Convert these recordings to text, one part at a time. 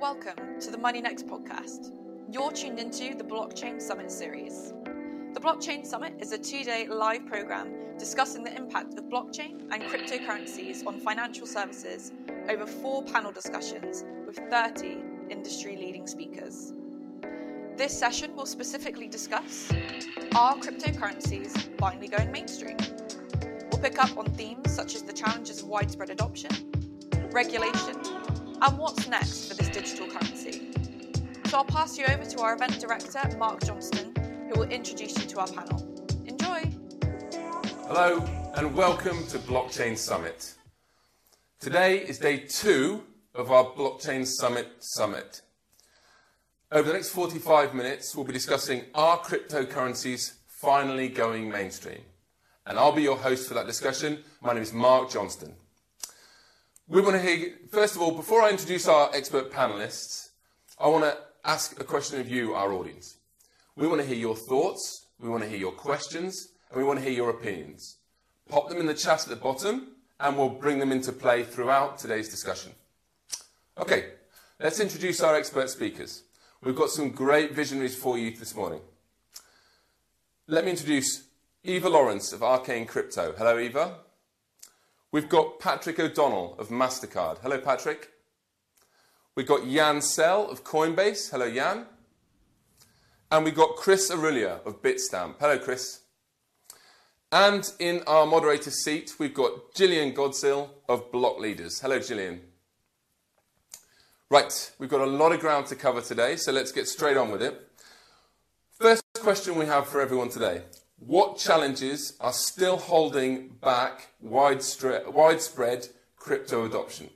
Welcome to the MoneyNext podcast. You're tuned into the Blockchain Summit series. The Blockchain Summit is a two day live program discussing the impact of blockchain and cryptocurrencies on financial services over four panel discussions with 30 industry leading speakers. This session will specifically discuss are cryptocurrencies finally going mainstream? We'll pick up on themes such as the challenges of widespread adoption, regulation, and what's next for this digital currency. So I'll pass you over to our event director, Mark Johnstone, who will introduce you to our panel. Enjoy! Hello, and welcome to Blockchain Summit. Today is day two of our Blockchain Summit Summit. Over the next 45 minutes, we'll be discussing are cryptocurrencies finally going mainstream? And I'll be your host for that discussion. My name is Mark Johnstone. We want to hear, first of all, before I introduce our expert panelists, I want to ask a question of you, our audience. We want to hear your thoughts, we want to hear your questions, and we want to hear your opinions. Pop them in the chat at the bottom, and we'll bring them into play throughout today's discussion. Okay, let's introduce our expert speakers. We've got some great visionaries for you this morning. Let me introduce Eva Lawrence of Arcane Crypto. Hello, Eva. We've got Patrick O'Donnell of MasterCard. Hello, Patrick. We've got Jan Sell of Coinbase. Hello, Jan. And we've got Chris Aruliah of Bitstamp. Hello, Chris. And in our moderator seat, we've got Jillian Godsil of BlockLeaders. Hello, Jillian. Right, we've got a lot of ground to cover today, so let's get straight on with it. First question we have for everyone today what challenges are still holding back widespread crypto adoption?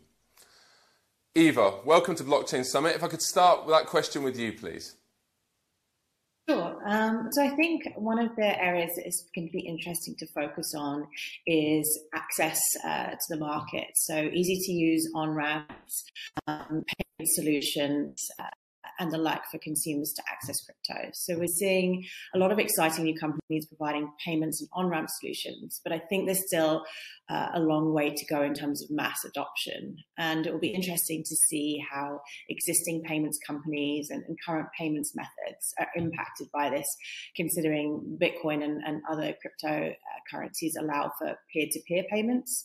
Eva, welcome to Blockchain Summit. If I could start with that question with you, please. Sure. Um, so I think one of the areas that is going to be interesting to focus on is access uh, to the market. So easy to use on ramps, um, payment solutions, uh, and the like for consumers to access crypto. So we're seeing a lot of exciting new companies providing payments and on-ramp solutions, but I think there's still uh, a long way to go in terms of mass adoption. And it will be interesting to see how existing payments companies and, and current payments methods are impacted by this, considering Bitcoin and, and other cryptocurrencies allow for peer-to-peer payments.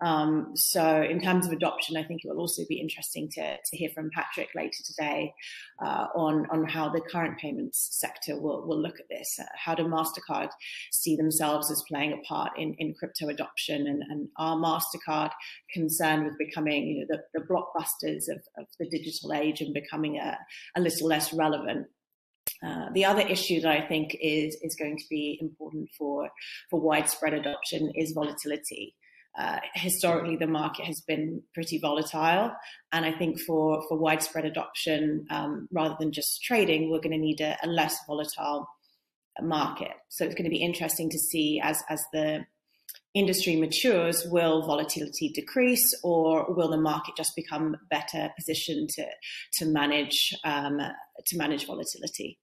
Um, so, in terms of adoption, I think it will also be interesting to, to hear from Patrick later today uh, on, on how the current payments sector will, will look at this. Uh, how do MasterCard see themselves as playing a part in, in crypto adoption? And, and are MasterCard concerned with becoming you know, the, the blockbusters of, of the digital age and becoming a, a little less relevant? Uh, the other issue that I think is is going to be important for for widespread adoption is volatility uh, historically the market has been pretty volatile. And I think for, for widespread adoption, um, rather than just trading, we're going to need a, a, less volatile market. So it's going to be interesting to see as, as the industry matures, will volatility decrease or will the market just become better positioned to, to manage, um, to manage volatility?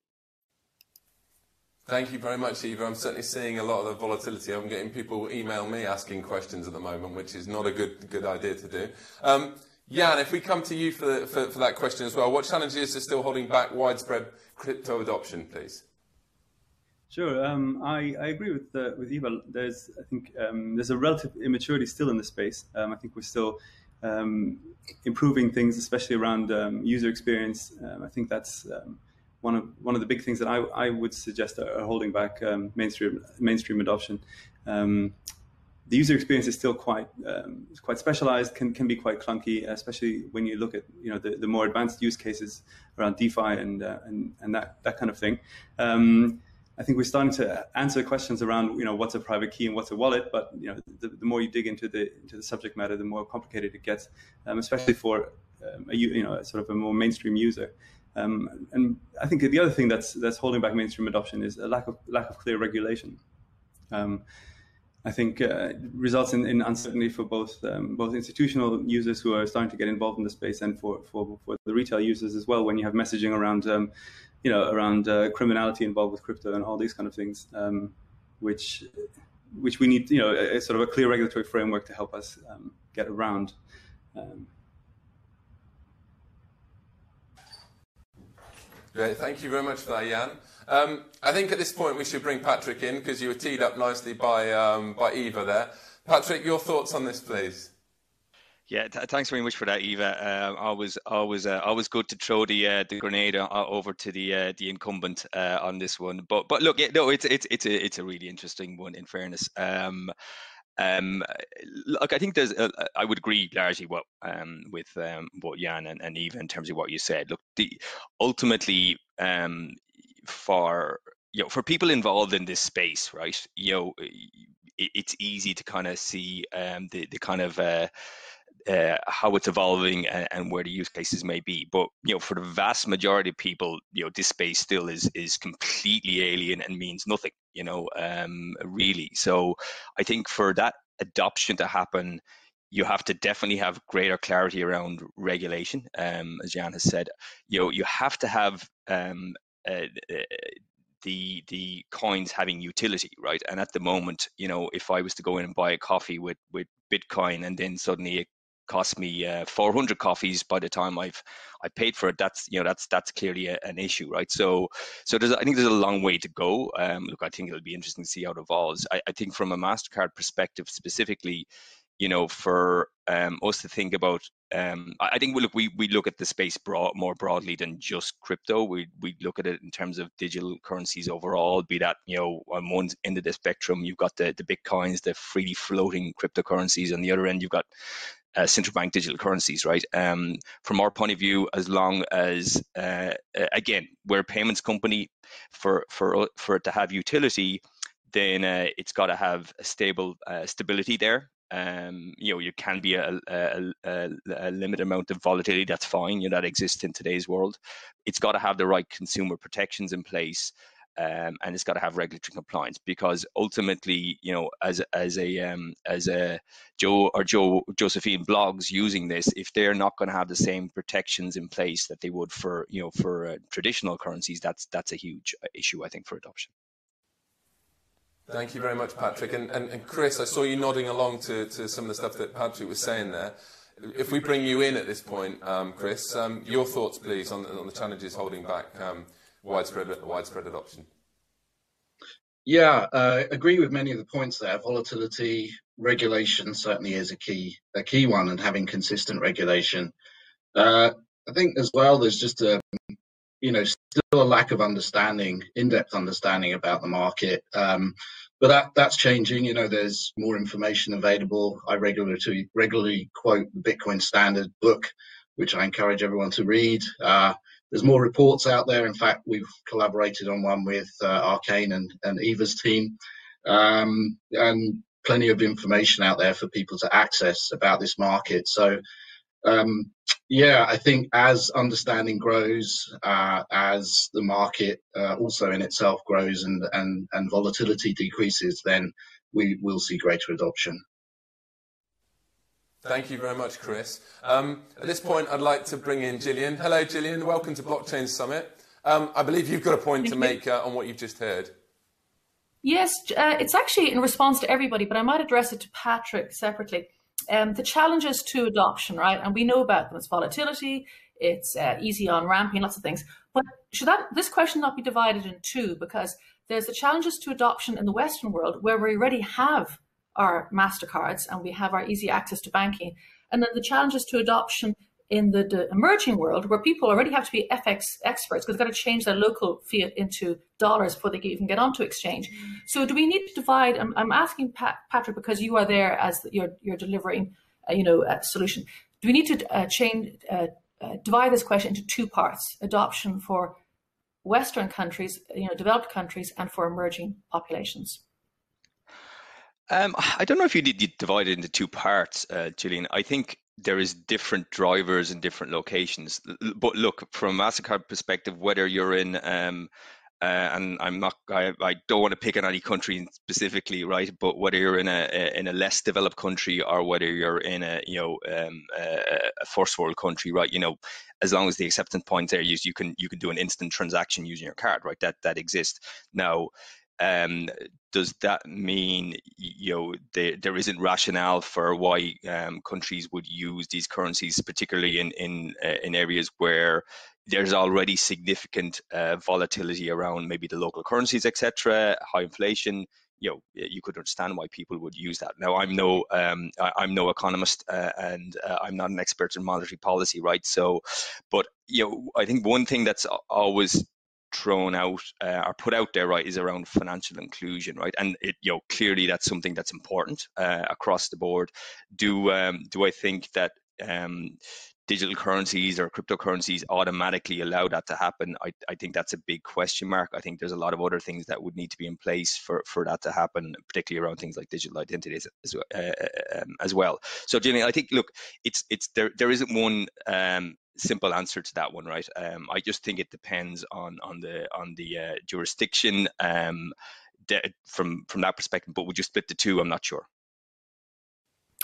Thank you very much, Eva. I'm certainly seeing a lot of the volatility. I'm getting people email me asking questions at the moment, which is not a good good idea to do. Um, Jan, if we come to you for, for, for, that question as well, what challenges are still holding back widespread crypto adoption, please? Sure, um, I, I, agree with uh, with Eva. There's I think um, there's a relative immaturity still in the space. Um, I think we're still um, improving things, especially around um, user experience. I think that's one of one of the big things that I, I would suggest are holding back um, mainstream mainstream adoption. Um, the user experience is still quite um, quite specialized, can can be quite clunky, especially when you look at you know the, the more advanced use cases around DeFi and uh, and and that that kind of thing. Um, I think we're starting to answer questions around, you know, what's a private key and what's a wallet. But you know, the, the more you dig into the into the subject matter, the more complicated it gets, um, especially for um, a you know sort of a more mainstream user. Um, and I think the other thing that's that's holding back mainstream adoption is a lack of lack of clear regulation. Um, I think uh, results in, in, uncertainty for both um, both institutional users who are starting to get involved in the space and for, for, for the retail users as well. When you have messaging around um, you know around uh, criminality involved with crypto and all these kind of things, um, which which we need you know a, a, sort of a clear regulatory framework to help us um, get around. Great, thank you very much for that, Jan. Um, I think at this point we should bring Patrick in because you were teed up nicely by, um, by Eva there. Patrick, your thoughts on this, please? Yeah, th- thanks very much for that, Eva. Uh, always, always, uh, always good to throw the uh, the grenade uh, over to the uh, the incumbent uh, on this one. But but look, yeah, no, it's it's it's a it's a really interesting one. In fairness, um, um, look, I think there's, uh, I would agree largely what um, with um, what Jan and, and Eva in terms of what you said. Look, the ultimately um, for you know for people involved in this space, right? You know, it, it's easy to kind of see um, the the kind of uh, uh, how it's evolving and, and, where the use cases may be. But you know, for the vast majority of people, you know, this space still is is completely alien and means nothing. You know, um, really. So I think for that adoption to happen, you have to definitely have greater clarity around regulation. Um, as Jan has said, you know, you have to have um, uh, uh the the coins having utility, right? And at the moment, you know, if I was to go in and buy a coffee with with Bitcoin and then suddenly it cost me uh, 400 coffees by the time I've I paid for it. That's you know that's that's clearly a, an issue, right? So so there's I think there's a long way to go. Um, look, I think it'll be interesting to see how it evolves. I, I think from a Mastercard perspective specifically, you know, for um, us to think about, um, I think we look we, we look at the space broad, more broadly than just crypto. We we look at it in terms of digital currencies overall. Be that you know on one end of the spectrum, you've got the the bitcoins, the freely floating cryptocurrencies. On the other end, you've got uh, central bank digital currencies, right? Um, from our point of view, as long as uh, again we're a payments company, for for for it to have utility, then uh, it's got to have a stable uh, stability there. Um, you know, you can be a, a, a, a, limited amount of volatility. That's fine. You know, that exists in today's world. It's got to have the right consumer protections in place um, and it's got to have regulatory compliance because ultimately, you know, as as a um, as a Joe or Joe Josephine Bloggs using this, if they're not going to have the same protections in place that they would for you know for uh, traditional currencies, that's that's a huge uh, issue I think for adoption. Thank you very much, Patrick. And, and, and Chris, I saw you nodding along to, to some of the stuff that Patrick was saying there. If we bring you in at this point, um, Chris, um, your thoughts, please, on, on the challenges holding back um, widespread widespread adoption. Yeah, uh, agree with many of the points there. Volatility, regulation certainly is a key a key one, and having consistent regulation. Uh, I think as well, there's just a you know still a lack of understanding, in-depth understanding about the market. Um, but that that's changing. You know, there's more information available. I regularly regularly quote the Bitcoin Standard book, which I encourage everyone to read. Uh, there's more reports out there. In fact, we've collaborated on one with uh, Arcane and, and Eva's team, um, and plenty of information out there for people to access about this market. So, um, yeah, I think as understanding grows, uh, as the market uh, also in itself grows and, and, and volatility decreases, then we will see greater adoption. Thank you very much, Chris. Um, at this point, I'd like to bring in Jillian. Hello, Jillian. Welcome to Blockchain Summit. Um, I believe you've got a point to make uh, on what you've just heard. Yes, uh, it's actually in response to everybody, but I might address it to Patrick separately. Um, the challenges to adoption, right? And we know about them. It's volatility, it's uh, easy on ramping, lots of things. But should that this question not be divided in two? Because there's the challenges to adoption in the Western world where we already have our MasterCards and we have our easy access to banking. And then the challenges to adoption in the, the emerging world where people already have to be FX experts because they've got to change their local fiat into dollars before they can even get onto exchange. So do we need to divide? I'm, I'm asking Pat, Patrick because you are there as you're, you're delivering, uh, you know, a solution. Do we need to uh, change, uh, uh, divide this question into two parts: adoption for Western countries, you know, developed countries, and for emerging populations? Um, I don't know if you did divide it into two parts, uh, Jillian. I think there is different drivers in different locations. But look, from a Mastercard perspective, whether you're in um, uh, and I'm not, I, I, don't want to pick on any country specifically, right? But whether you're in a, in a less developed country or whether you're in a you know um, a, a first world country, right? You know, as long as the acceptance points are used, you can you can do an instant transaction using your card, right? That that exists now um, does that mean you know there, there isn't rationale for why um, countries would use these currencies, particularly in in uh, in areas where there's already significant uh, volatility around maybe the local currencies, etc., high inflation. You know, you could understand why people would use that. Now, I'm no, um, I'm no economist, uh, and uh, I'm not an expert in monetary policy, right? So, but you know, I think one thing that's always thrown out uh, or put out there right is around financial inclusion right and it you know clearly that's something that's important uh, across the board do um, do i think that um, digital currencies or cryptocurrencies automatically allow that to happen, I, I think that's a big question mark. I think there's a lot of other things that would need to be in place for, for that to happen, particularly around things like digital identities as, uh, uh, um, as well. So, Jenny, I think look, it's it's there there isn't one um, simple answer to that one, right? Um, I just think it depends on on the on the uh, jurisdiction um, from from that perspective. But would you split the two? I'm not sure.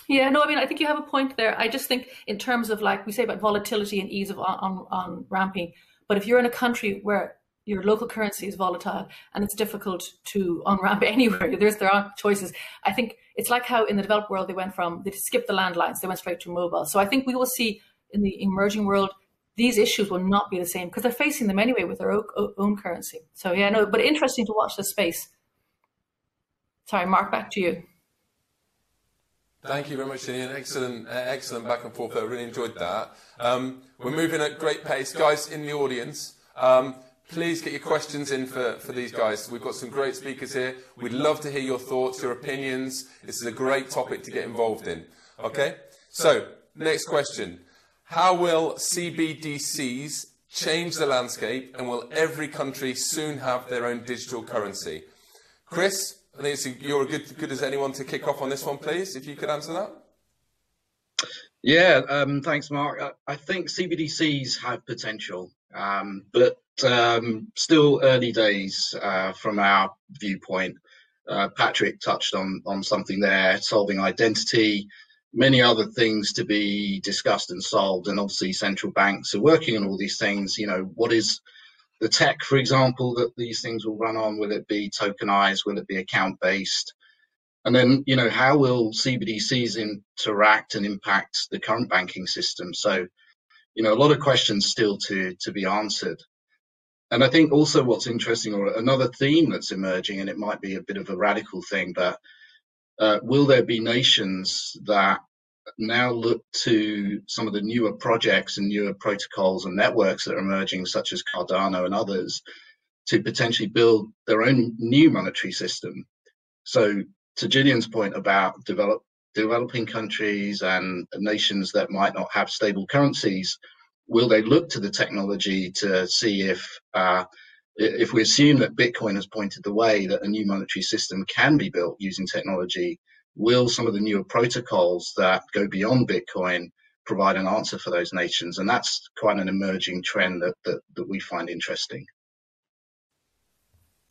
Yeah, no, I mean, I think you have a point there. I just think in terms of like we say about volatility and ease of on, on, on ramping, but if you're in a country where your local currency is volatile and it's difficult to on ramp anywhere, there's there aren't choices. I think it's like how in the developed world they went from they skipped the landlines, they went straight to mobile. So I think we will see in the emerging world these issues will not be the same because they're facing them anyway with their own, currency. So yeah, no, but interesting to watch the space. Sorry, Mark, back to you. Thank you very much, An Excellent, uh, excellent back and forth. I really enjoyed that. Um, we're moving at great pace. Guys in the audience, um, please get your questions in for, for these guys. We've got some great speakers here. We'd love to hear your thoughts, your opinions. This is a great topic to get involved in. Okay? So, next question. How will CBDCs change the landscape and will every country soon have their own digital currency? Chris, I think you're good, good as anyone to kick off on this one, please, if you could answer that. Yeah, um, thanks, Mark. I, I, think CBDCs have potential, um, but um, still early days uh, from our viewpoint. Uh, Patrick touched on on something there, solving identity, many other things to be discussed and solved, and obviously central banks are working on all these things. You know, what is the tech, for example, that these things will run on? Will it be tokenized? Will it be account based? And then, you know, how will CBDCs interact and impact the current banking system? So, you know, a lot of questions still to to be answered. And I think also what's interesting, or another theme that's emerging, and it might be a bit of a radical thing, but uh, will there be nations that now look to some of the newer projects and newer protocols and networks that are emerging, such as Cardano and others, to potentially build their own new monetary system. So, to Jillian's point about develop, developing countries and nations that might not have stable currencies, will they look to the technology to see if uh, if we assume that Bitcoin has pointed the way that a new monetary system can be built using technology, will some of the newer protocols that go beyond Bitcoin provide an answer for those nations? And that's quite an emerging trend that, that, that we find interesting.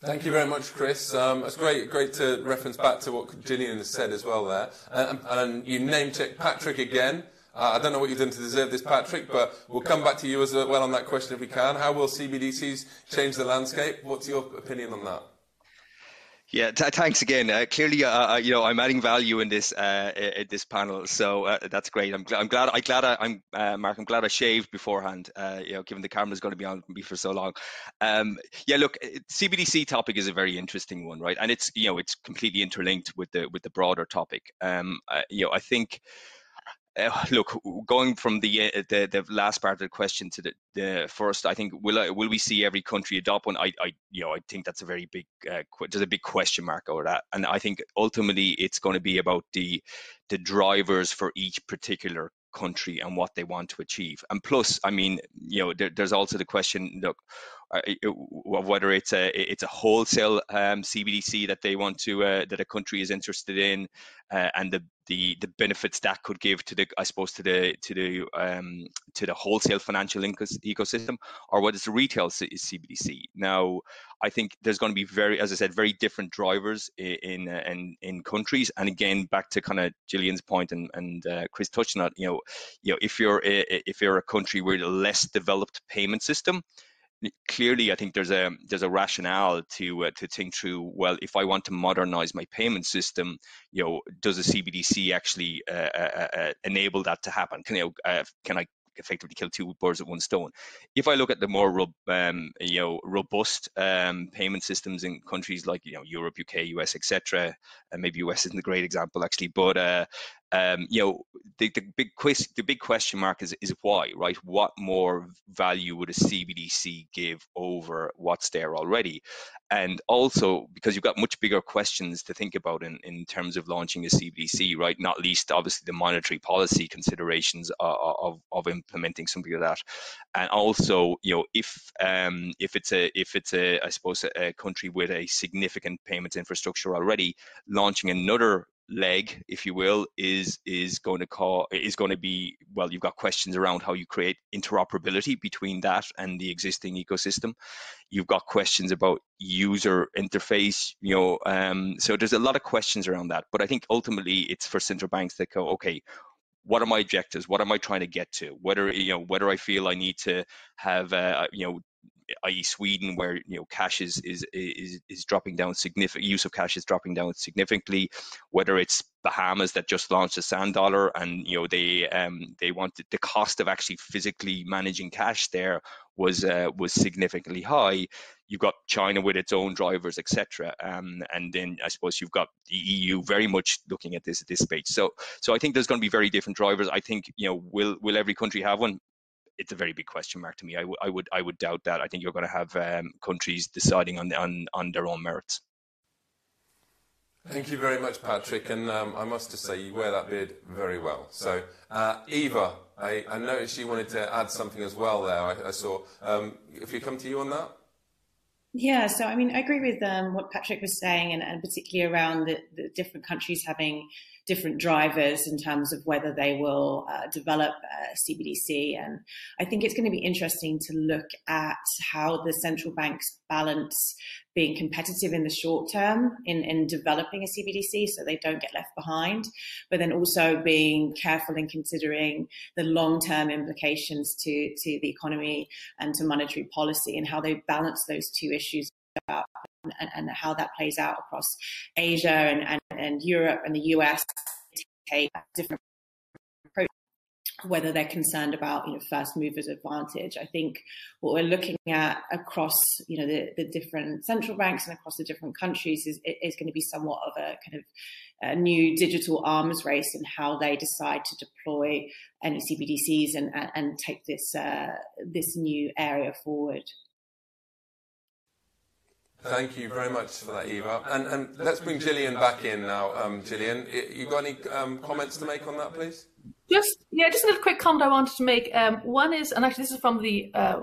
Thank you very much, Chris. Um, it's great, great to reference back to what Jillian has said as well there. And, and you named it Patrick again. Uh, I don't know what you've done to deserve this, Patrick, but we'll come back to you as well on that question if we can. How will CBDCs change the landscape? What's your opinion on that? Yeah, t- thanks again. Uh, clearly, uh, uh, you know, I'm adding value in this uh, in this panel, so uh, that's great. I'm, gl- I'm glad. I glad I, am uh, Mark. I'm glad I shaved beforehand. you know, given the camera's going to be on me for so long. Um, yeah, look, CBDC topic is a very interesting one, right? And it's you know it's completely interlinked with the with the broader topic. Um, you know, I think uh, look, going from the, uh, the the last part of the question to the, the first, I think will uh, will we see every country adopt one? I, I you know I think that's a very big uh, there's a big question mark over that, and I think ultimately it's going to be about the the drivers for each particular country and what they want to achieve. And plus, I mean, you know, there, there's also the question: look, whether it's a it's a wholesale um, CBDC that they want to uh, that a country is interested in, uh, and the, the the benefits that could give to the I suppose to the to the um, to the wholesale financial ecosystem, or what is the retail CBDC. Now, I think there's going to be very, as I said, very different drivers in uh, in in countries. And again, back to kind of Jillian's point and and uh, Chris touched on it. You know, you know, if you're a, if you're a country with a less developed payment system clearly, I think there's a there's a rationale to uh, to think through. Well, if I want to modernize my payment system, you know, does a CBDC actually uh, uh, uh, enable that to happen? Can you uh, can I effectively kill two birds with one stone. If I look at the more um, you know robust um, payment systems in countries like you know Europe, UK, US, etc., and maybe US isn't a great example actually, but uh, um, you know, the, the big quiz, the big question mark is is why, right? What more value would a CBDC give over what's there already? And also because you've got much bigger questions to think about in, in terms of launching a CBDC, right? Not least, obviously, the monetary policy considerations of, of, of implementing something like that, and also, you know, if um, if it's a if it's a I suppose a, a country with a significant payments infrastructure already, launching another leg, if you will, is is going to call is going to be well. You've got questions around how you create interoperability between that and the existing ecosystem. You've got questions about user interface. You know, um, so there's a lot of questions around that. But I think ultimately it's for central banks that go, okay, what are my objectives what am i trying to get to whether you know whether i feel i need to have uh, you know i.e., Sweden, where you know cash is is is is dropping down significant use of cash is dropping down significantly. Whether it's Bahamas that just launched a sand dollar, and you know they um they wanted the cost of actually physically managing cash there was uh, was significantly high. You've got China with its own drivers, etc. Um, and then I suppose you've got the EU very much looking at this at this stage. So so I think there's going to be very different drivers. I think you know will will every country have one? It's a very big question mark to me. I, w- I would I would doubt that. I think you're going to have um, countries deciding on, on on their own merits. Thank you very much, Patrick. And um, I must just say, you wear that beard very well. So, uh, Eva, I, I, noticed you wanted to add something as well there. I, I saw. Um, if we come to you on that. Yeah, so I mean, I agree with um, what Patrick was saying, and, and particularly around the, the, different countries having different drivers in terms of whether they will uh, develop uh, CBDC. And I think it's going to be interesting to look at how the central banks balance being competitive in the short term in, in developing a CBDC so they don't get left behind, but then also being careful in considering the long term implications to, to the economy and to monetary policy and how they balance those two issues up and, and how that plays out across Asia and, and, and Europe and the US take different approach whether they're concerned about you know first movers advantage i think what we're looking at across you know the, the different central banks and across the different countries is, is going to be somewhat of a kind of a new digital arms race in how they decide to deploy any CBDCs and, and, and take this uh, this new area forward. Thank you very much for that, Eva. And, and let's bring Jillian back in now. Um, Jillian, you got any um, comments to make on that, please? Just yeah, just a little quick comment I wanted to make. Um, one is, and actually this is from the uh,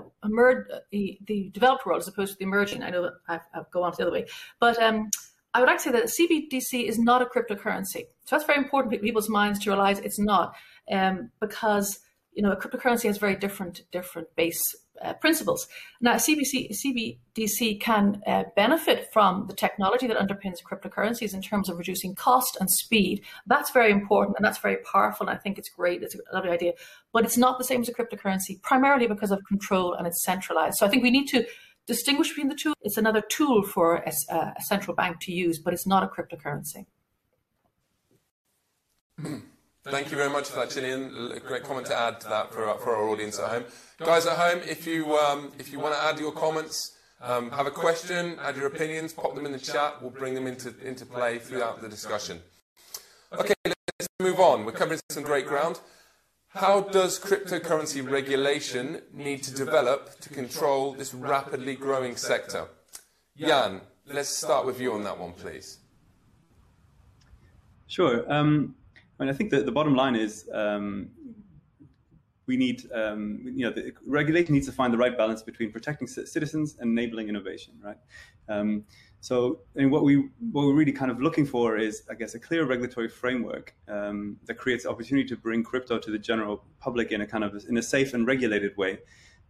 the, the developed world as opposed to the emerging. I know that I've, I've go on the other way, but um, I would like to say that CBDC is not a cryptocurrency. So that's very important in people's minds to realize it's not, um, because you know a cryptocurrency has very different different base uh, principles. Now, CBC, CBDC can uh, benefit from the technology that underpins cryptocurrencies in terms of reducing cost and speed. That's very important and that's very powerful. And I think it's great. It's a lovely idea. But it's not the same as a cryptocurrency, primarily because of control and it's centralized. So I think we need to distinguish between the two. It's another tool for a, a central bank to use, but it's not a cryptocurrency. Thank you very much for that, Jillian. Great comment to add to that for, for our audience at home. Guys at home, if you, um, if you want to add your comments, um, have a question, add your opinions, pop them in the chat. We'll bring them into, into play throughout the discussion. Okay, let's move on. We're covering some great ground. How does cryptocurrency regulation need to develop to control this rapidly growing sector? Jan, let's start with you on that one, please. Sure. Um, I mean, I think that the bottom line is um, we need, um, you know, the regulation needs to find the right balance between protecting citizens and enabling innovation, right? Um, so, mean, what we what we're really kind of looking for is, I guess, a clear regulatory framework um, that creates opportunity to bring crypto to the general public in a kind of in a safe and regulated way,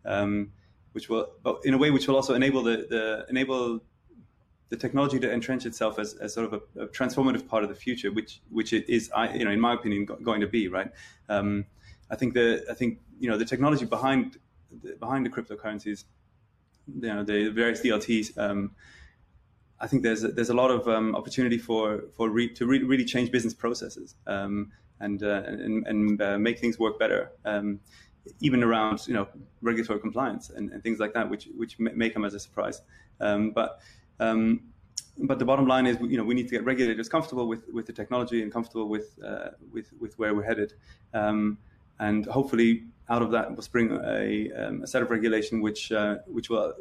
um, which will, but in a way which will also enable the, the enable the technology to entrench itself as, as sort of a, a, transformative part of the future, which which it is, I, you know, in my opinion, go, going to be right. Um, I think the I think you know the technology behind behind the cryptocurrencies, you know, the various DLTs. Um, I think there's a, there's a lot of um, opportunity for for re, to re, really change business processes um, and, uh, and and uh, make things work better. Um, even around you know regulatory compliance and, and, things like that, which which may come as a surprise. Um, but um, but the bottom line is, you know, we need to get regulators comfortable with, with the technology and comfortable with uh, with with where we're headed, um, and hopefully out of that will spring a, um, a set of regulation which uh, which will,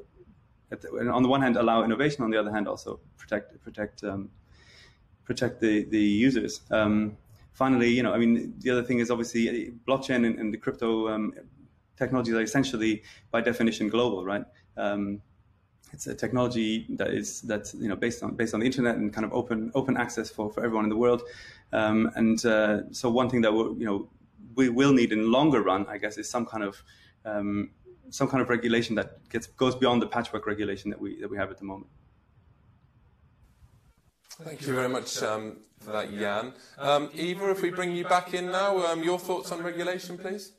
the, on the one hand, allow innovation, on the other hand, also protect protect um, protect the the users. Um, finally, you know, I mean, the other thing is obviously blockchain and, and the crypto um, technologies are essentially, by definition, global, right? Um, it's a technology that is that's you know based on based on the internet and kind of open open access for, for everyone in the world. Um, and uh, so one thing that we you know we will need in longer run, I guess, is some kind of um, some kind of regulation that gets goes beyond the patchwork regulation that we that we have at the moment. Thank you very much um, for that, Jan. Um, Eva, if we bring you back in now, um, your thoughts on regulation, please.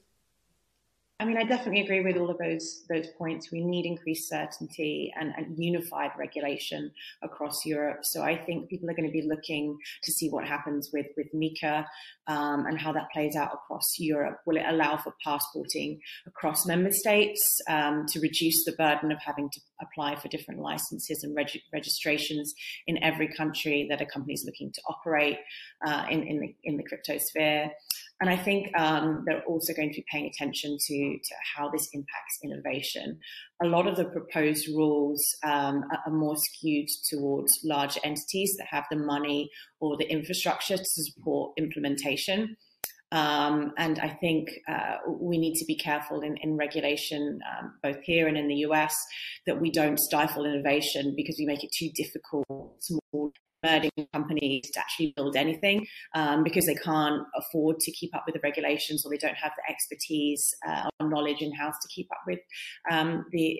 I mean, I definitely agree with all of those those points. We need increased certainty and, and, unified regulation across Europe. So I think people are going to be looking to see what happens with with MiCA um, and how that plays out across Europe. Will it allow for passporting across member states um, to reduce the burden of having to apply for different licenses and reg- registrations in every country that a company is looking to operate uh, in in the, in the crypto sphere? And I think um, they're also going to be paying attention to, to how this impacts innovation. A lot of the proposed rules um, are more skewed towards large entities that have the money or the infrastructure to support implementation. Um, and I think uh, we need to be careful in, in regulation, um, both here and in the US, that we don't stifle innovation because we make it too difficult for small emerging companies to actually build anything um, because they can't afford to keep up with the regulations or they don't have the expertise uh, or knowledge in house to keep up with um, the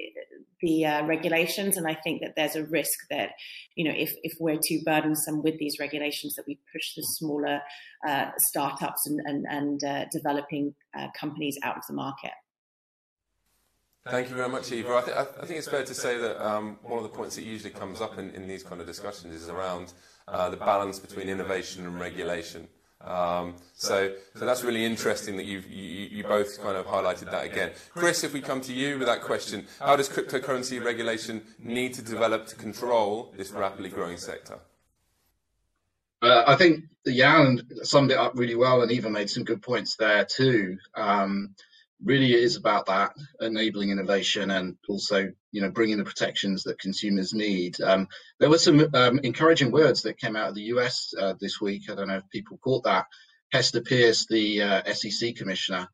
the uh, regulations. And I think that there's a risk that you know if if we're too burdensome with these regulations that we push the smaller uh, startups and and, and uh, developing uh, companies out of the market. Thank you very much, Eva. I, th- I think it's fair to say that um, one of the points that usually comes up in, in these kind of discussions is around uh, the balance between innovation and regulation. Um, so, so that's really interesting that you've, you, you both kind of highlighted that again. Chris, if we come to you with that question, how does cryptocurrency regulation need to develop to control this rapidly growing sector? Uh, I think Jan summed it up really well and Eva made some good points there too. Um, really is about that enabling innovation and also you know bringing the protections that consumers need. Um, there were some um, encouraging words that came out of the us uh, this week. I don't know if people caught that. Hester Peirce the uh, SEC commissioner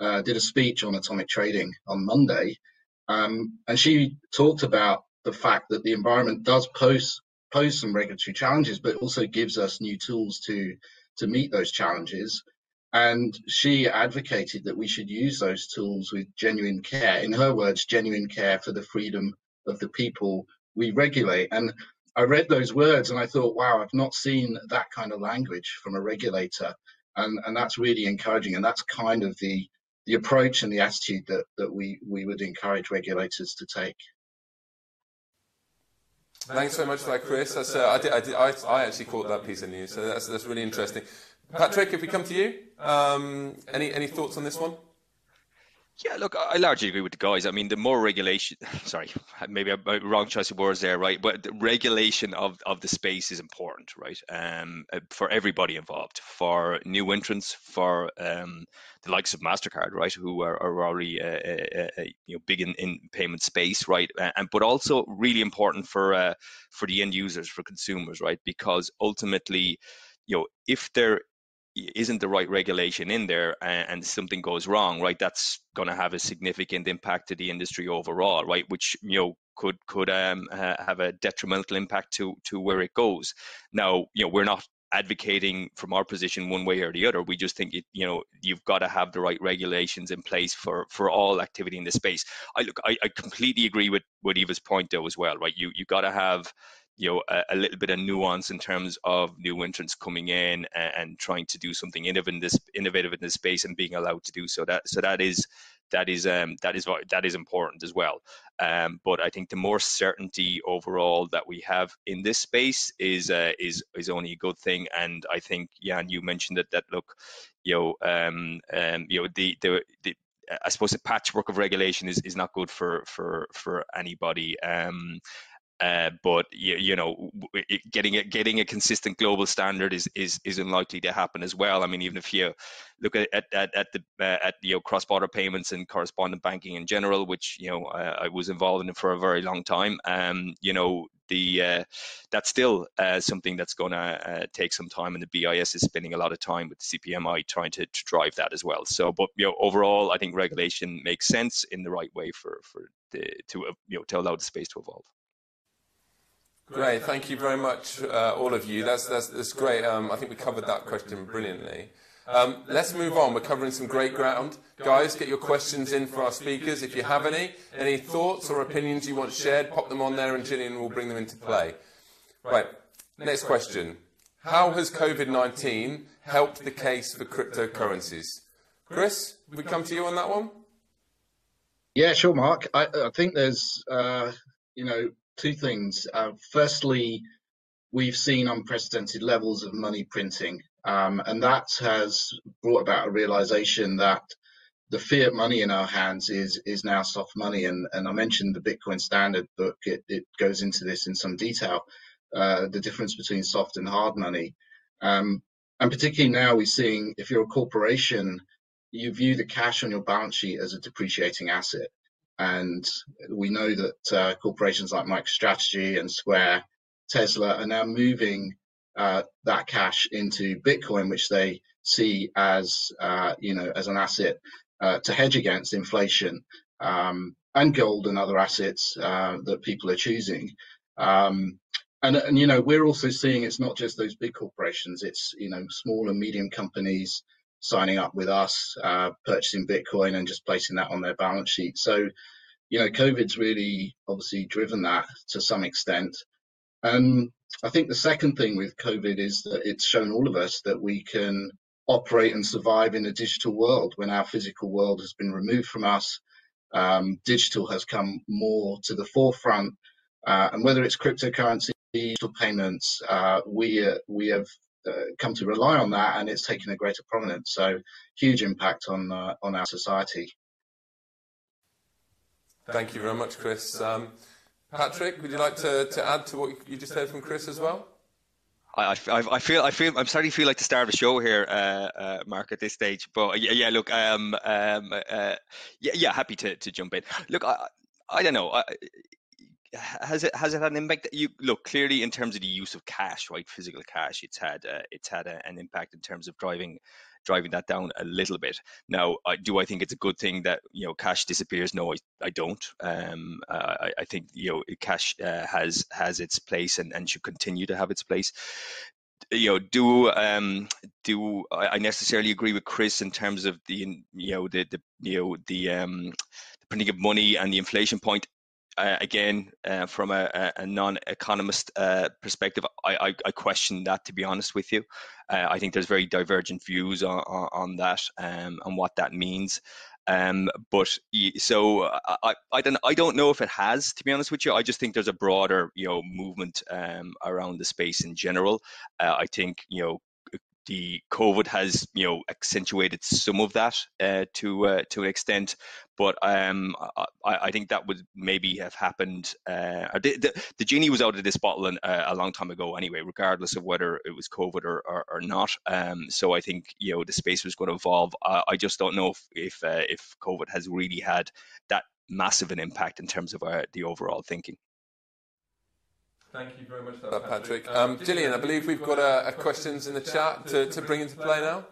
uh, did a speech on atomic trading on monday. Um, and she talked about the fact that the environment does pose pose some regulatory challenges but also gives us new tools to to meet those challenges and she advocated that we should use those tools with genuine care. In her words, genuine care for the freedom of the people we regulate. And I read those words and I thought, wow, I've not seen that kind of language from a regulator. And, and that's really encouraging. And that's kind of the, the approach and the attitude that, that we, we would encourage regulators to take. Thanks so much for that, Chris. Uh, I, did, I, did, I, I, actually caught that piece of news, so that's, that's really interesting. Patrick, if we come to you, um, any any thoughts on this one? Yeah, look, I largely agree with the guys. I mean, the more regulation, sorry, maybe a wrong choice of words there, right? But the regulation of, of the space is important, right? Um, uh, for everybody involved, for new entrants, for um, the likes of Mastercard, right, who are, are already uh, uh, uh, you know big in, in payment space, right? And but also really important for uh, for the end users, for consumers, right? Because ultimately, you know, if there isn't the right regulation in there and, and something goes wrong, right, that's going to have a significant impact to the industry overall, right, which you know could could um, have a detrimental impact to to where it goes. Now, you know, we're not advocating from our position one way or the other. We just think it, you know you've got to have the right regulations in place for for all activity in the space. I look, I, I completely agree with with Eva's point though as well, right? You you got to have you know a, a, little bit of nuance in terms of new entrants coming in and, and, trying to do something innovative in this innovative in this space and being allowed to do so. That so that is that is um, that is that is important as well. Um, but I think the more certainty overall that we have in this space is uh, is is only a good thing. And I think Jan you mentioned that that look you know um, um, you know the, the the I suppose a patchwork of regulation is, is not good for for for anybody. Um, uh, but you, you know, getting a, getting a consistent global standard is, is is unlikely to happen as well. I mean, even if you look at at, at the uh, at you know cross border payments and correspondent banking in general, which you know I, I was involved in for a very long time, um, you know the uh, that's still uh, something that's going to uh, take some time, and the BIS is spending a lot of time with the CPMI trying to, to drive that as well. So, but you know, overall, I think regulation makes sense in the right way for for the to uh, you know to allow the space to evolve. Great, thank you very much, uh, all of you. That's, that's, that's great. Um, I think we covered that question brilliantly. Um, let's move on. We're covering some great ground. Guys, get your questions in for our speakers. If you have any, any thoughts or opinions you want shared, pop them on there and Jillian will bring them into play. Right, next question. How has COVID 19 helped the case for cryptocurrencies? Chris, we come to you on that one? Yeah, sure, Mark. I, I think there's, uh, you know, two things. Uh, firstly, we've seen unprecedented levels of money printing, um, and that has brought about a realization that the fiat money in our hands is is now soft money. And, and I mentioned the Bitcoin Standard book; it, it goes into this in some detail. Uh, the difference between soft and hard money, um, and particularly now we're seeing if you're a corporation, you view the cash on your balance sheet as a depreciating asset. And we know that uh, corporations like MicroStrategy and Square, Tesla are now moving uh, that cash into Bitcoin, which they see as uh, you know as an asset uh, to hedge against inflation um, and gold and other assets uh, that people are choosing. Um, and, and you know we're also seeing it's not just those big corporations; it's you know small and medium companies signing up with us, uh, purchasing Bitcoin and just placing that on their balance sheet. So, you know, COVID's really obviously driven that to some extent. And I think the second thing with COVID is that it's shown all of us that we can operate and survive in a digital world when our physical world has been removed from us. Um, digital has come more to the forefront. Uh, and whether it's cryptocurrency, digital payments, uh, we, uh, we have come to rely on that, and it's taken a greater prominence. So, huge impact on uh, on our society. Thank you very much, Chris. Um, Patrick, would you like to, to add to what you just heard from Chris as well? I, I, I, feel I feel I'm starting to feel like the star of the show here, uh, uh, Mark, at this stage. But yeah, yeah look, um, um, uh, yeah, yeah, happy to, to jump in. Look, I, I don't know. I, has it has it had an impact? that You look clearly in terms of the use of cash, right? Physical cash. It's had uh, it's had a, an impact in terms of driving driving that down a little bit. Now, I, do I think it's a good thing that you know cash disappears? No, I, I don't. Um, I, I, think you know cash uh, has has its place and, and should continue to have its place you know, do um, do I necessarily agree with Chris in terms of the you know the the you know the um, the printing of money and the inflation point? Uh, again, uh, from a, a non-economist uh, perspective, I, I, I, question that. To be honest with you, uh, I think there's very divergent views on, on, on that um, and what that means. Um, but so I, I don't I don't know if it has to be honest with you. I just think there's a broader you know movement um, around the space in general. Uh, I think you know the COVID has, you know, accentuated some of that uh, to uh, to an extent, but um, I, I, think that would maybe have happened. Uh, the, the, the, genie was out of this bottle uh, a long time ago, anyway, regardless of whether it was COVID or, or, or not. Um, so I think you know the space was going to evolve. I just don't know if if, uh, if COVID has really had that massive an impact in terms of uh, the overall thinking. Thank you very much for that, Patrick. Um, Jillian, I believe we've got a, a questions in the chat to, to bring into play now.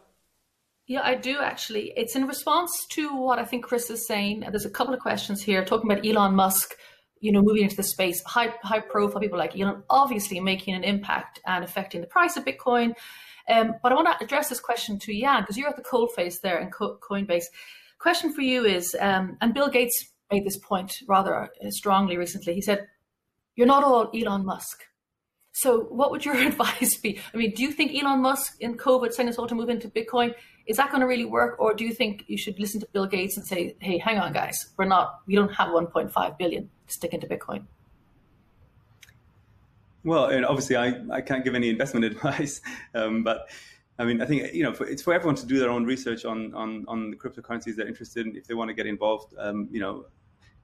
Yeah, I do actually. It's in response to what I think Chris is saying. There's a couple of questions here talking about Elon Musk, you know, moving into the space, high high profile people like Elon, obviously making an impact and affecting the price of Bitcoin. Um, but I want to address this question to Jan because you're at the cold face there in Coinbase. Question for you is, um, and Bill Gates made this point rather strongly recently. He said you're not all Elon Musk. So, what would your advice be? I mean, do you think Elon Musk in COVID saying us all to move into Bitcoin is that going to really work, or do you think you should listen to Bill Gates and say, "Hey, hang on, guys, we're not, we don't have 1.5 billion to stick into Bitcoin"? Well, and obviously, I, I can't give any investment advice, um, but I mean, I think you know, for, it's for everyone to do their own research on on on the cryptocurrencies they're interested in if they want to get involved. Um, you know,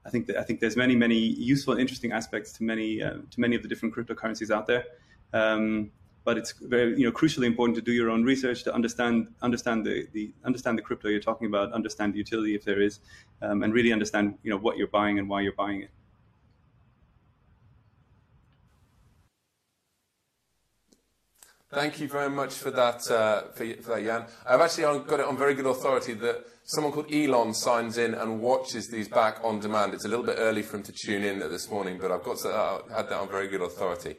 I think that I think there's many many useful, interesting aspects to many uh, to many of the different cryptocurrencies out there. Um, but it's very you know crucially important to do your own research to understand understand the, the understand the crypto you're talking about, understand the utility if there is, um, and really understand you know what you're buying and why you're buying it. Thank you very much for that, uh, for, for, that, Jan. I've actually got it on very good authority that someone called Elon signs in and watches these back on demand. It's a little bit early for him to tune in this morning, but I've got to, uh, had that on very good authority.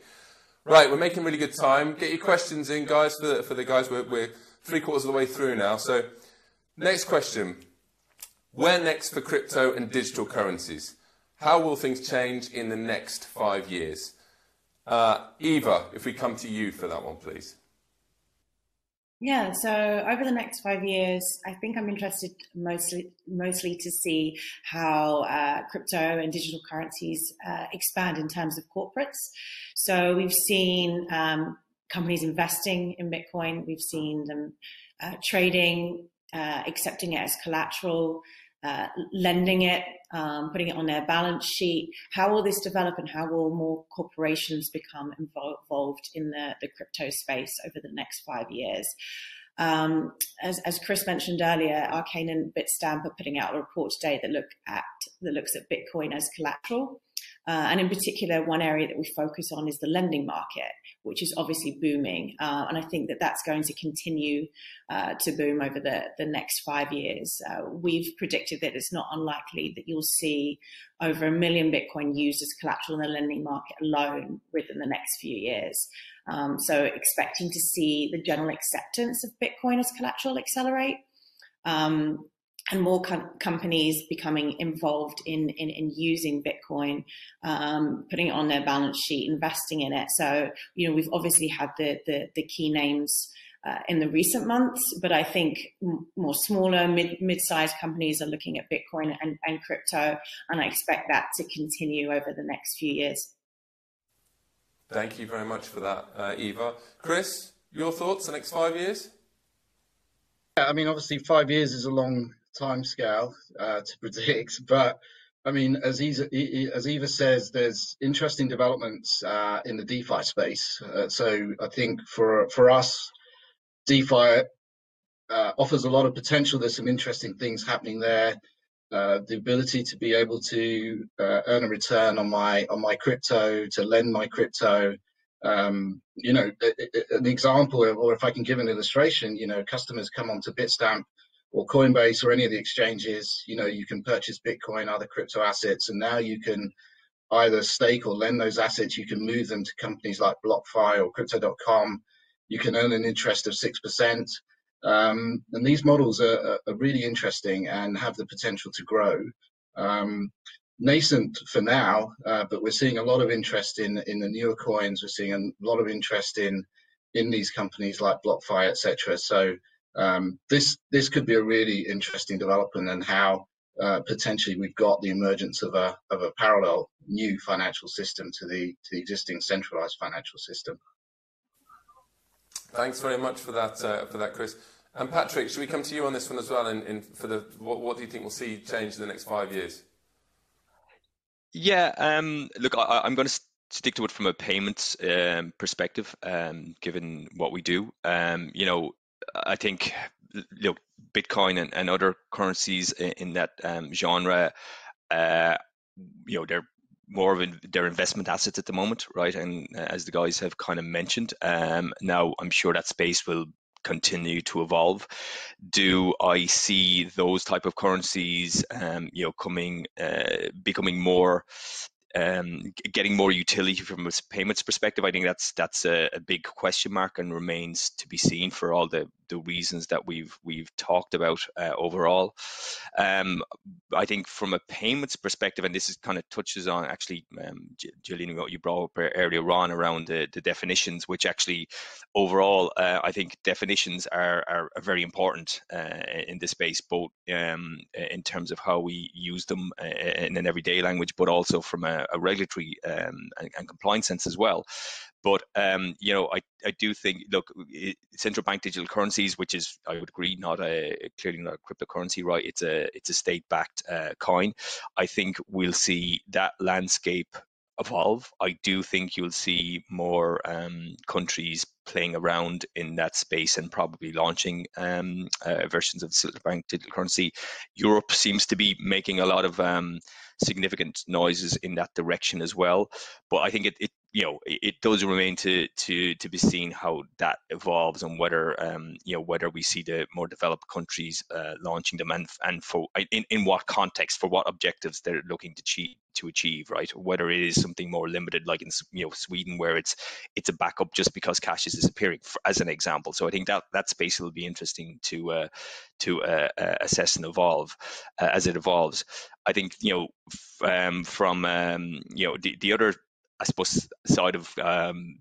Right, we're making really good time. Get your questions in, guys, for the, for the guys. We're, we're three quarters of the way through now. So, next question. Where next for crypto and digital currencies? How will things change in the next five years? Uh, Eva, if we come to you for that one, please. Yeah, so over the next five years, I think I'm interested mostly mostly to see how uh, crypto and digital currencies uh, expand in terms of corporates. So we've seen um, companies investing in Bitcoin, we've seen them uh, trading, uh, accepting it as collateral, uh, lending it, um, putting it on their balance sheet. How will this develop and how will more corporations become involved in the, the crypto space over the next five years? Um, as, as, Chris mentioned earlier, Arcane and Bitstamp are putting out a report today that look at that looks at Bitcoin as collateral. Uh, and in particular, one area that we focus on is the lending market, which is obviously booming. Uh, and I think that that's going to continue uh, to boom over the, the next five years. Uh, we've predicted that it's not unlikely that you'll see over a million Bitcoin used as collateral in the lending market alone within the next few years. Um, so expecting to see the general acceptance of Bitcoin as collateral accelerate. Um, and more com- companies becoming involved in, in, in using Bitcoin, um, putting it on their balance sheet, investing in it. So, you know, we've obviously had the, the, the key names uh, in the recent months, but I think m- more smaller, mid, mid-sized companies are looking at Bitcoin and, and crypto, and I expect that to continue over the next few years. Thank you very much for that, uh, Eva. Chris, your thoughts the next five years? Yeah, I mean, obviously, five years is a long timescale uh, to predict, but I mean, as as Eva says, there's interesting developments uh, in the DeFi space. Uh, so I think for for us, DeFi uh, offers a lot of potential. There's some interesting things happening there. Uh, the ability to be able to uh, earn a return on my on my crypto, to lend my crypto. Um, you know, an example, or if I can give an illustration, you know, customers come onto Bitstamp or Coinbase or any of the exchanges, you know, you can purchase Bitcoin, other crypto assets, and now you can either stake or lend those assets. You can move them to companies like BlockFi or Crypto.com. You can earn an interest of six percent. Um, and these models are, are, really interesting and have the potential to grow. Um, nascent for now, uh, but we're seeing a lot of interest in in the newer coins. We're seeing a lot of interest in in these companies like BlockFi, etc. So um, this this could be a really interesting development and how uh, potentially we've got the emergence of a of a parallel new financial system to the to the existing centralized financial system. Thanks very much for that uh, for that, Chris. And Patrick, should we come to you on this one as well? In, in for the what, what do you think we'll see change in the next five years? Yeah, um, look, I, am going to stick to it from a payments um, perspective, um, given what we do. Um, you know, I think you know, Bitcoin and, and other currencies in, in that um, genre, uh, you know, they're more of in, their investment assets at the moment, right? And uh, as the guys have kind of mentioned, um, now I'm sure that space will continue to evolve. Do I see those type of currencies, um, you know, coming, uh, becoming more um, getting more utility from a payments perspective, I think that's that's a, a, big question mark and remains to be seen for all the, the reasons that we've we've talked about uh, overall. Um, I think from a payments perspective, and this is kind of touches on actually, um, Jillian, what you brought up earlier on around the, the definitions, which actually overall uh, I think definitions are are, are very important uh, in this space, both um, in terms of how we use them uh, in an everyday language, but also from a a regulatory um, and, and, compliance sense as well. But um, you know, I, I do think look, central bank digital currencies, which is I would agree not a clearly not a cryptocurrency, right? It's a it's a state backed uh, coin. I think we'll see that landscape evolve. I do think you'll see more um, countries playing around in that space and probably launching um, uh, versions of central bank digital currency. Europe seems to be making a lot of um, significant noises in that direction as well. But I think it, it you know it, does remain to to to be seen how that evolves and whether um, you know whether we see the more developed countries uh, launching them and and for in, in what context for what objectives they're looking to achieve to achieve right? Whether it is something more limited like in you know Sweden where it's it's a backup just because cash is disappearing for, as an example. So I think that that space will be interesting to uh, to uh, uh assess and evolve uh, as it evolves. I think you know um, from um, you know the, the other I suppose side of um,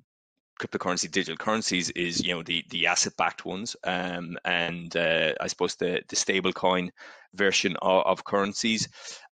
cryptocurrency, digital currencies is you know the the asset backed ones, um, and uh, I suppose the the stable coin version of, of currencies,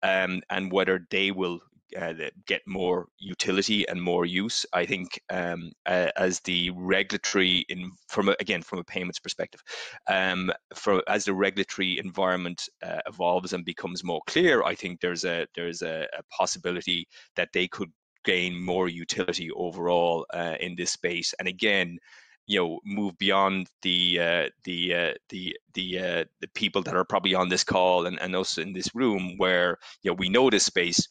um, and whether they will uh, get more utility and more use. I think um, uh, as the regulatory in from again from a payments perspective, um, for as the regulatory environment uh, evolves and becomes more clear, I think there's a there's a, a possibility that they could gain more utility overall uh, in this space. And again, you know, move beyond the uh, the uh, the the uh, the people that are probably on this call and, and us in this room, where you know we know this space.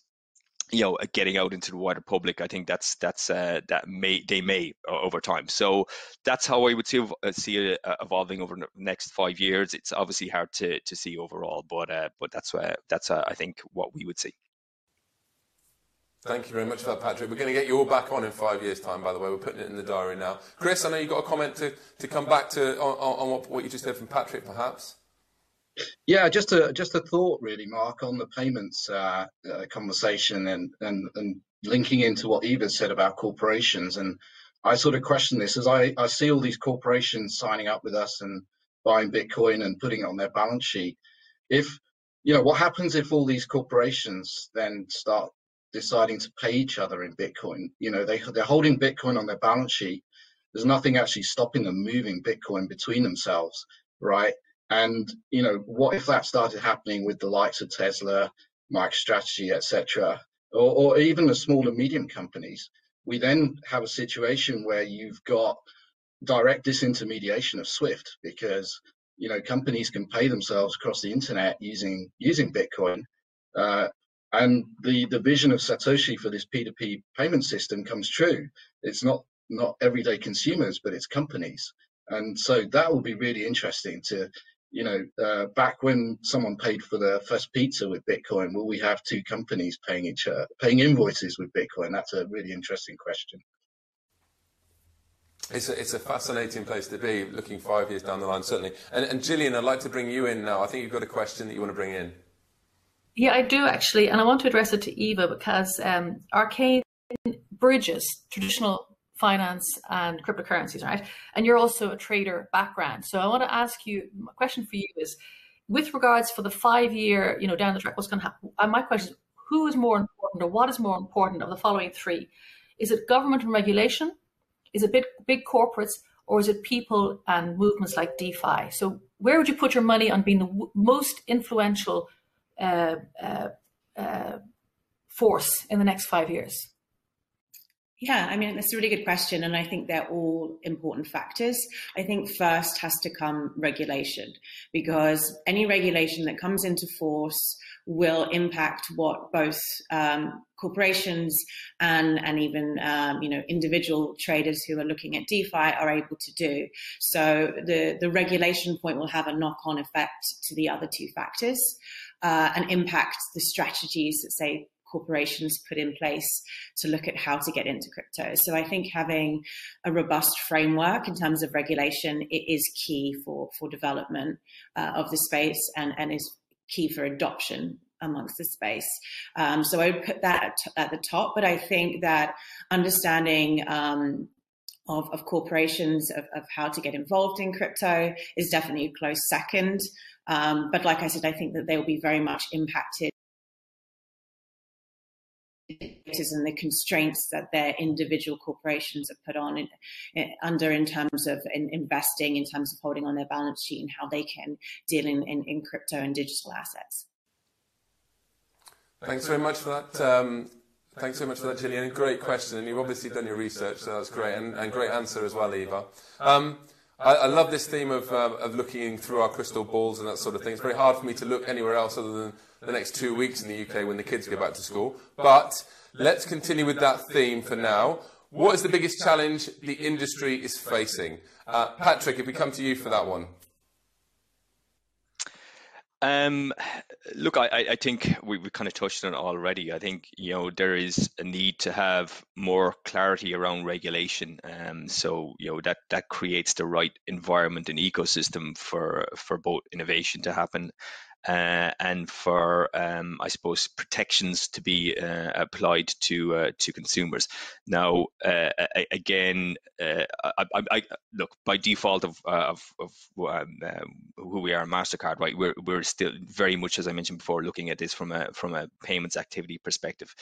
You know, getting out into the wider public, I think that's that's uh, that may they may over time. So that's how I would see uh, see it evolving over the next five years. It's obviously hard to to see overall, but uh, but that's that's I think what we would see. Thank you very much for that, Patrick. We're going to get you all back on in five years' time, by the way. We're putting it in the diary now. Chris, I know you've got a comment to, to come back to on, on what, what you just heard from Patrick, perhaps. Yeah, just a just a thought, really, Mark, on the payments uh, uh, conversation and, and and linking into what Eva said about corporations. And I sort of question this as I, I see all these corporations signing up with us and buying Bitcoin and putting it on their balance sheet. If you know what happens if all these corporations then start deciding to pay each other in Bitcoin. You know, they they're holding Bitcoin on their balance sheet. There's nothing actually stopping them moving Bitcoin between themselves, right? And you know, what if that started happening with the likes of Tesla, MicroStrategy, etc., or, or even the small and medium companies? We then have a situation where you've got direct disintermediation of Swift because you know companies can pay themselves across the internet using using Bitcoin. Uh, and the the vision of Satoshi for this P2P payment system comes true. It's not not everyday consumers, but it's companies, and so that will be really interesting to. You know, uh, back when someone paid for their first pizza with Bitcoin, will we have two companies paying each other, paying invoices with Bitcoin? That's a really interesting question. It's a, it's a fascinating place to be, looking five years down the line, certainly. And, and Jillian, I'd like to bring you in now. I think you've got a question that you want to bring in. Yeah, I do actually, and I want to address it to Eva because um, Arcane bridges traditional finance and cryptocurrencies, right? And you're also a trader background. So I want to ask you, my question for you is, with regards for the five year, you know, down the track, what's going to happen? And my question is, who is more important or what is more important of the following three? Is it government and regulation? Is it big, big corporates? Or is it people and movements like DeFi? So where would you put your money on being the most influential force in the next five years? Yeah, I mean, that's a really good question. And I think they're all important factors. I think first has to come regulation because any regulation that comes into force will impact what both um, corporations and, and even, um, you know, individual traders who are looking at DeFi are able to do. So the, the regulation point will have a knock on effect to the other two factors uh, and impact the strategies that say corporations put in place to look at how to get into crypto. So I think having a robust framework in terms of regulation it is key for for development uh, of the space and and is key for adoption amongst the space. Um, so I would put that at, the top, but I think that understanding um, of, of, corporations of, of, how to get involved in crypto is definitely a close second. Um, but like I said, I think that they will be very much impacted and the constraints that their individual corporations are put on in, in, under in terms of in investing, in terms of holding on their balance sheet, and how they can deal in, crypto and digital assets. Thanks very much for that. Um, thanks so much for that, Jillian. Great question, and you've obviously done your research, so that's great, and, and great answer as well, Eva. Um, I, I, love this theme of, uh, of looking through our crystal balls and that sort of thing. It's very hard for me to look anywhere else other than the next two weeks in the UK when the kids go back to school. But let's continue with that theme for now. What is the biggest challenge the industry is facing? Uh, Patrick, if we come to you for that one. Um, look, I, I think we, we kind of touched on it already. I think you know there is a need to have more clarity around regulation. Um, so you know that that creates the right environment and ecosystem for for both innovation to happen uh, and for um, I suppose protections to be uh, applied to uh, to consumers. Now, uh, again, uh, I, I, I, look by default of uh, of, of um, who we are, Mastercard, right? We're we're still very much, as I mentioned before, looking at this from a from a payments activity perspective.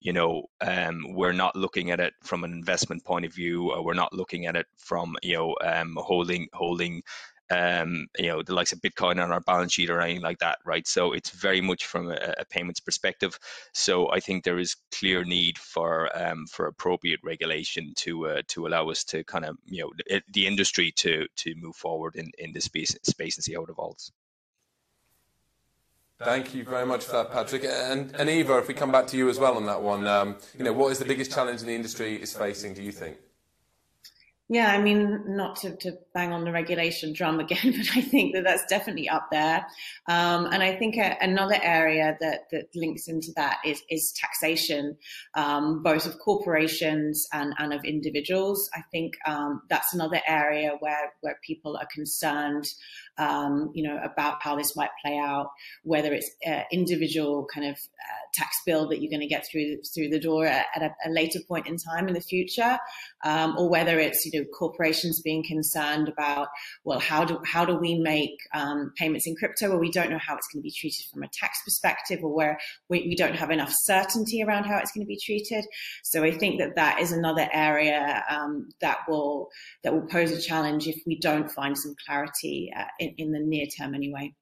You know, um, we're not looking at it from an investment point of view. We're not looking at it from you know um, holding holding um, you know, the likes of Bitcoin on our balance sheet or anything like that, right? So it's very much from a, a payments perspective. So I think there is clear need for um, for appropriate regulation to uh, to allow us to kind of you know the industry to to move forward in in this space space and see how it evolves. Thank you very much for that, Patrick. And, and Eva, if we come back to you as well on that one, um, you know, what is the biggest challenge the industry is facing? Do you think? Yeah, I mean, not to, to, bang on the regulation drum again, but I think that that's definitely up there. Um, and I think a, another area that, that links into that is, is taxation, um, both of corporations and, and of individuals. I think um, that's another area where, where people are concerned, um, you know, about how this might play out, whether it's uh, individual kind of uh, tax bill that you're going to get through through the door at, a, a, later point in time in the future, um, or whether it's you know corporations being concerned about well how do how do we make um, payments in crypto where we don't know how it's going to be treated from a tax perspective or where we, we don't have enough certainty around how it's going to be treated. So I think that that is another area um, that will that will pose a challenge if we don't find some clarity uh, in, in the near term anyway.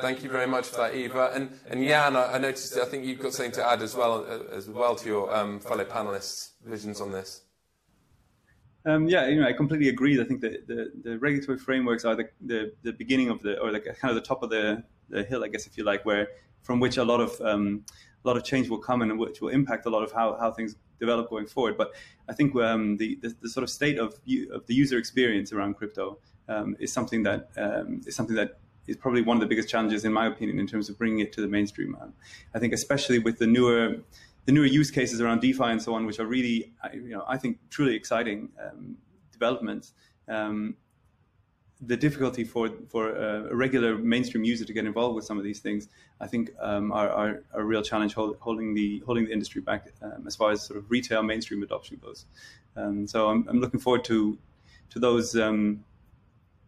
Thank you very much for that, Eva. And, and Jan, I, I noticed, I think you've got something to add as well, uh, as well to your um, fellow panelists' visions on this. Um, yeah, you know, I completely agree. I think the, the, the regulatory frameworks are the, the, the, beginning of the, or like kind of the top of the, the hill, I guess, if you like, where from which a lot of um, a lot of change will come and which will impact a lot of how, how things develop going forward. But I think um, the, the, the, sort of state of, of the user experience around crypto um, is something that um, is something that is probably one of the biggest challenges, in my opinion, in terms of bringing it to the mainstream. I think, especially with the newer the newer use cases around DeFi and so on, which are really, you know, I think truly exciting um, developments. Um, the difficulty for for a, regular mainstream user to get involved with some of these things, I think, um, are, are, a real challenge hold, holding the holding the industry back um, as far as sort of retail mainstream adoption goes. Um, so I'm, I'm, looking forward to to those um,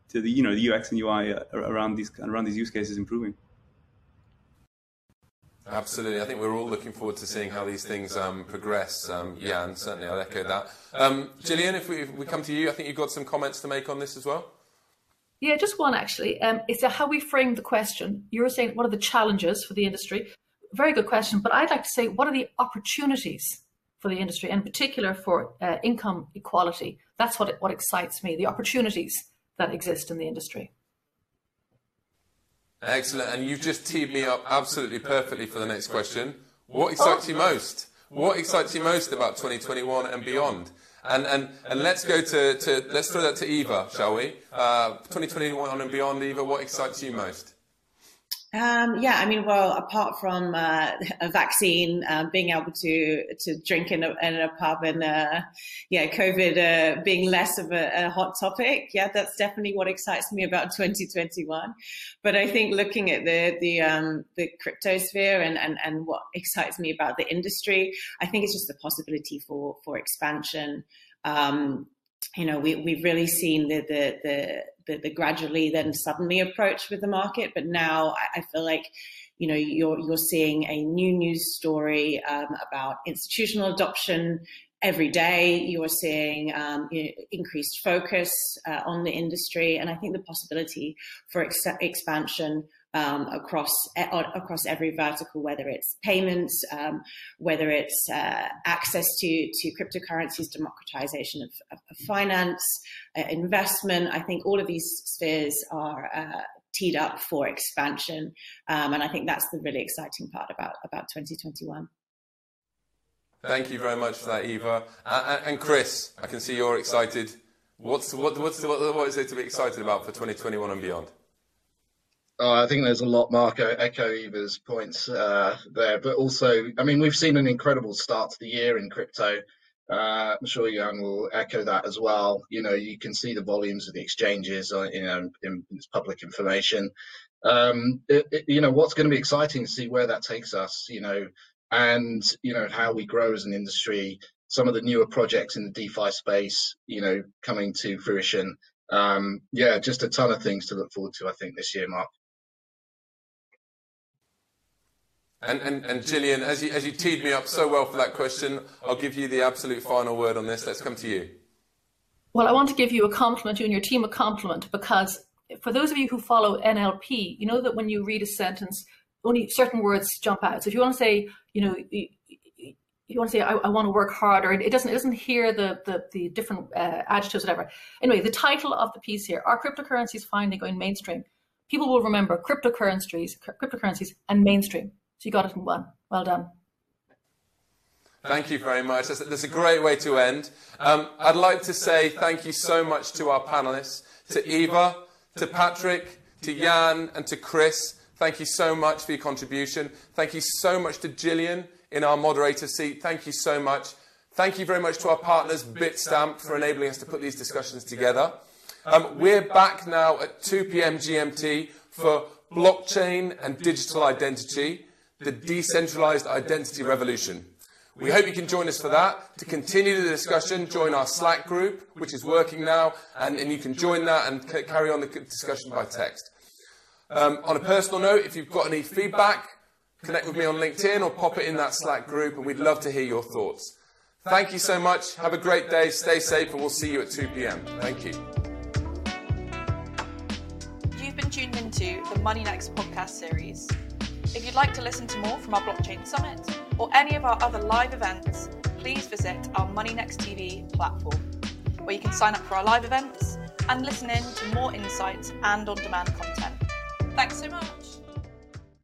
to the you know the UX and UI around these around these use cases improving. Absolutely, I think we're all looking forward to seeing how these things um, progress. Um, yeah, and certainly I'll echo that. Um, Jillian, if we, if we, come to you, I think you've got some comments to make on this as well. Yeah, just one actually. Um, it's how we frame the question. You were saying, what are the challenges for the industry? Very good question, but I'd like to say, what are the opportunities for the industry, in particular for uh, income equality? That's what what excites me. The opportunities that exist in the industry. Excellent. And you've just teed me up absolutely perfectly for the next question. What excites you most? What excites you most about 2021 and beyond? And, and, and let's go to, to, let's throw that to Eva, shall we? Uh, 2021 and beyond, Eva, what excites you most? Um, yeah, I mean, well, apart from uh, a vaccine, uh, being able to to drink in a, in a pub, and uh, yeah, COVID uh, being less of a, a, hot topic, yeah, that's definitely what excites me about 2021. But I think looking at the the um, the crypto sphere and, and and what excites me about the industry, I think it's just the possibility for for expansion. Um, you know, we, we've really seen the, the, the, the, the gradually then suddenly approach with the market, but now I, I feel like you know, you're you're seeing a new news story um, about institutional adoption every day. You are seeing um, increased focus uh, on the industry, and I think the possibility for ex- expansion um, across across every vertical, whether it's payments, um, whether it's uh, access to to cryptocurrencies, democratization of, of, of finance, uh, investment. I think all of these spheres are uh, teed up for expansion, um, and I think that's the really exciting part about about 2021. Thank you very much for that, Eva. Uh, and Chris, I can see you're excited. What's what, what's what, what is there to be excited about for 2021 and beyond? Oh, I think there's a lot, Marco, echo Eva's points uh, there. But also, I mean, we've seen an incredible start to the year in crypto. Uh, I'm sure Jan will echo that as well. You know, you can see the volumes of the exchanges, uh, you know, in, in public information. Um, it, it, you know, what's going to be exciting to see where that takes us, you know, and, you know, how we grow as an industry. Some of the newer projects in the DeFi space, you know, coming to fruition. Um, yeah, just a ton of things to look forward to, I think, this year, Mark. And, and, and Jillian, as you, as you teed me up so well for that question, I'll give you the absolute final word on this. Let's come to you. Well, I want to give you a compliment, you and your team a compliment, because for those of you who follow NLP, you know that when you read a sentence, only certain words jump out. So if you want to say, you know, you, want to say, I, I, want to work harder, it doesn't, it doesn't hear the, the, the different uh, adjectives, whatever. Anyway, the title of the piece here, Are Cryptocurrencies Finally Going Mainstream? People will remember cryptocurrencies, cryptocurrencies and mainstream. So you got it in one. Well done. Thank you very much. That's, that's a great way to end. Um, I'd like to say thank you so much to our panelists, to Eva, to Patrick, to Jan, and to Chris. Thank you so much for your contribution. Thank you so much to Jillian in our moderator seat. Thank you so much. Thank you very much to our partners, Bitstamp, for enabling us to put these discussions together. Um, we're back now at 2 p.m. GMT for blockchain and digital identity the decentralized identity revolution. We hope you can join us for that. To continue the discussion, join our Slack group, which is working now, and, and you can join that and c- carry on the discussion by text. Um, on a personal note, if you've got any feedback, connect with me on LinkedIn or pop it in that Slack group, and we'd love to hear your thoughts. Thank you so much. Have a great day. Stay safe, and we'll see you at 2 p.m. Thank you. You've been tuned into the MoneyNext podcast series. If you'd like to listen to more from our Blockchain Summit or any of our other live events, please visit our MoneyNext TV platform, where you can sign up for our live events and listen in to more insights and on demand content. Thanks so much.